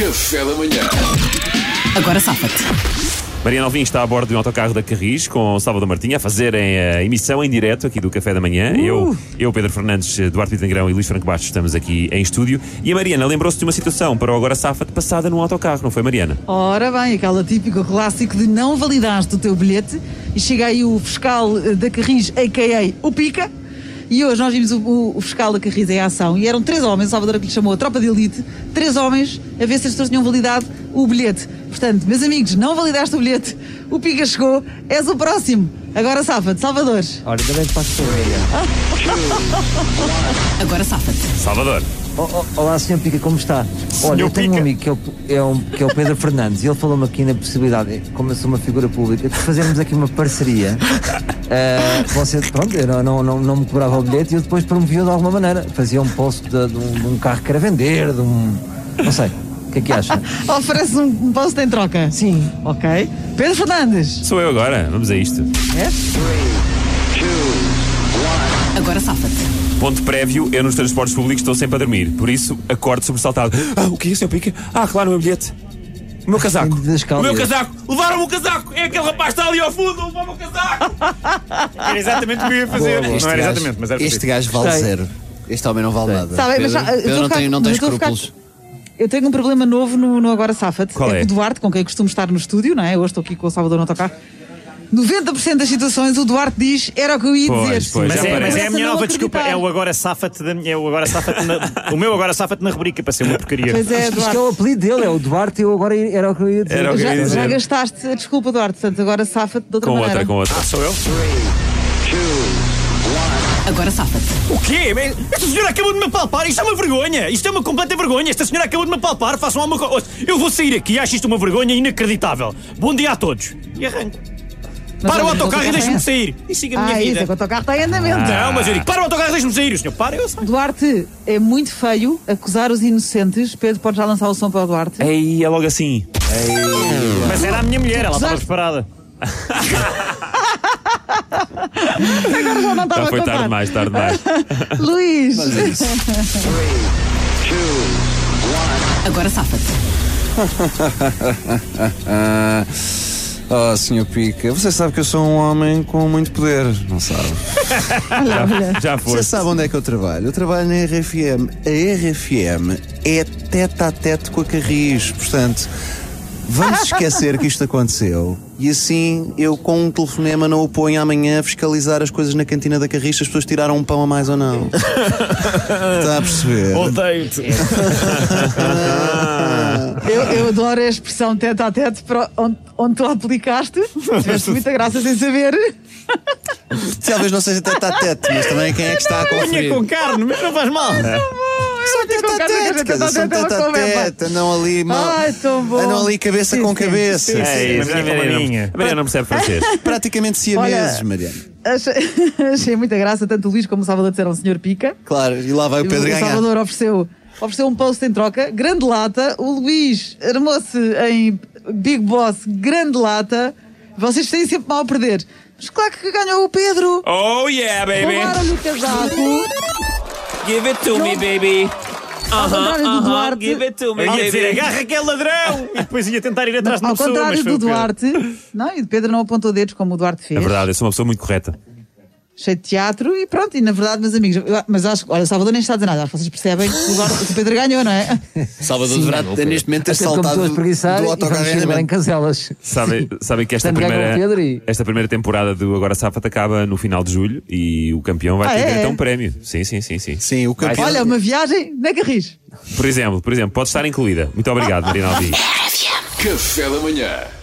Café da manhã. Agora safa-te. Mariana Alvim está a bordo de um autocarro da Carris com Salvador Martinha a fazerem a emissão em direto aqui do Café da Manhã. Eu, eu, Pedro Fernandes, Duarte Vitangrão e Luís Franco Bastos estamos aqui em estúdio. E a Mariana lembrou-se de uma situação para o Agora Safa-te passada num autocarro, não foi, Mariana? Ora bem, aquela típico clássico de não validaste o teu bilhete e chega aí o fiscal eh, da Carris, a.k.a. o Pica, e hoje nós vimos o, o- o fiscal da Carris em ação e eram três homens, o Salvador que lhe chamou a tropa de elite, três homens a ver se as pessoas tinham validado o bilhete. Portanto, meus amigos, não validaste o bilhete, o Pica chegou, és o próximo. Agora safa-te, Salvador. Ora, ainda bem que passo por Agora safa-te. Salvador. Olá, Sr. Pica, como está? Olha, eu tenho um amigo que é o, é um- que é o Pedro Fernandes e ele falou-me aqui na possibilidade, como eu sou uma figura pública, de fazermos aqui uma parceria. Eh, você, pronto, eu não, não, não, não me cobrava o bilhete e eu depois promovia de alguma maneira. Fazia um post de, de um, de um carro que queira vender, de um. Não sei. O que é que acha? Oferece um, um posto em troca. Sim. Ok. Pedro Fernandes. Sou eu agora, vamos a isto. Agora safa-te. Ponto prévio, eu nos transportes públicos estou sempre a dormir, por isso acordo sobressaltado. Ah, o que é, Sr. Pica? Ah, claro, o meu bilhete. O meu casaco. O meu casaco! Levaram-me o casaco! É aquele rapaz que está ali ao fundo, levou-me o casaco! Era exatamente o que eu ia fazer. Boa, boa. Não era gajo- exatamente, mas era Este gajo vale Sei. zero. Este homem não vale nada. Sabe, mas Pedro, já, eu Pedro não ficar- tem, não mas eu ficar- escrúpulos. Eu tenho um problema novo no, no Agora Safa-te. Qual é? O Duarte, com quem costumo estar no estúdio, não é? Hoje estou aqui com o Salvador no autocarro. 90% das situações o Duarte diz era o que eu ia Pois, dizer. pois, Mas já é, mas é a minha nova desculpa. É o agora safa-te da minha- é o agora safa-te na- O meu agora safa-te na rubrica para ser uma porcaria. Pois é, Isto é Duarte. o apelido dele, é o Duarte, eu agora era o que eu ia dizer. Era o que eu Já, ia dizer. já gastaste a desculpa, Duarte, portanto agora safa-te de outra Com maneira. outra, com outra. Sou eu? Agora safa-te. O quê? Esta senhora acabou de me apalpar. Isto é uma vergonha. Isto é uma completa vergonha. Esta senhora acabou de me apalpar. Façam alguma coisa. Eu vou sair aqui. Acho isto uma vergonha inacreditável. Bom dia a todos. E arranco. Mas para o autocarro e deixe-me autocarro sair. E siga a minha Ah, vida. isso, é que o autocarro está em andamento. Não, mas eu digo, para o autocarro e deixe-me sair. O senhor para, eu saio. Duarte, é muito feio acusar os inocentes. Pedro, pode já lançar o som para o Duarte. Ei, é logo assim. Mas era a minha mulher, ela estava preparada. Agora já não estava Já a foi tarde demais, tarde demais. Luís, Agora safa-te. Ah, oh, Sr. Pica, você sabe que eu sou um homem com muito poder, não sabe? Já Você foi. sabe onde é que eu trabalho? Eu trabalho na RFM. A RFM é tete a tete com a Carris, portanto. Vamos esquecer que isto aconteceu e assim eu com um telefonema não o ponho amanhã a fiscalizar as coisas na cantina da Carris se as pessoas tiraram um pão a mais ou não. Está a perceber? Odeio-te. adoro a expressão tete a tete para onde, onde tu a aplicaste. Tiveste muita graça sem saber. Talvez não seja tete a tete, mas também quem é que está a Unha conferir? com carne, mas não faz mal. São tete a tete, quer dizer, são tete a tete, andam ali, mal- Ai, andam ali cabeça Sim, com sim. cabeça. É isso, a Mariana maminha. não- a Mariana não percebe francês. Praticamente siameses, Mariana. Achei, achei muita graça, tanto o Luís como o Salvador disseram Senhor Pica. Claro, e lá vai o Pedro o ganhar. Salvador ofereceu, ofereceu um post em troca, grande lata. O Luís armou-se em Big Boss, grande lata. Vocês têm sempre mal a perder. Mas claro que ganhou o Pedro. Oh yeah, baby! Roubaram-lhe o casaco. Give it to me, baby! Ao contrário do Duarte. Give it to me, Eu ia dizer, baby! agarra aquele ladrão! E depois ia tentar ir atrás de uma Ao pessoa, mas contrário foi do o Pedro. Duarte. Não, e o Pedro não apontou dedos como o Duarte fez. É verdade, eu sou uma pessoa muito correta. Cheio de teatro e pronto, e na verdade, meus amigos, eu- mas acho que, olha, o Salvador nem está a dizer nada, acho que vocês percebem que o, Pedro ganhou, não é? Salvador deverá ter, neste momento ter Até como estou a saltado espreguiçar do e vamos autocarro em chegar em andamento. Sabem sabem que esta o primeira, Pedro e- esta primeira temporada do Agora Safa acaba no final de julho e o campeão vai Ah, ter é? a um prémio. Sim, sim, sim, sim. Sim, o campeão. Olha, uma viagem na Carris. Por exemplo, por exemplo, pode estar incluída. Muito obrigado, Marina Alvi. Café da manhã.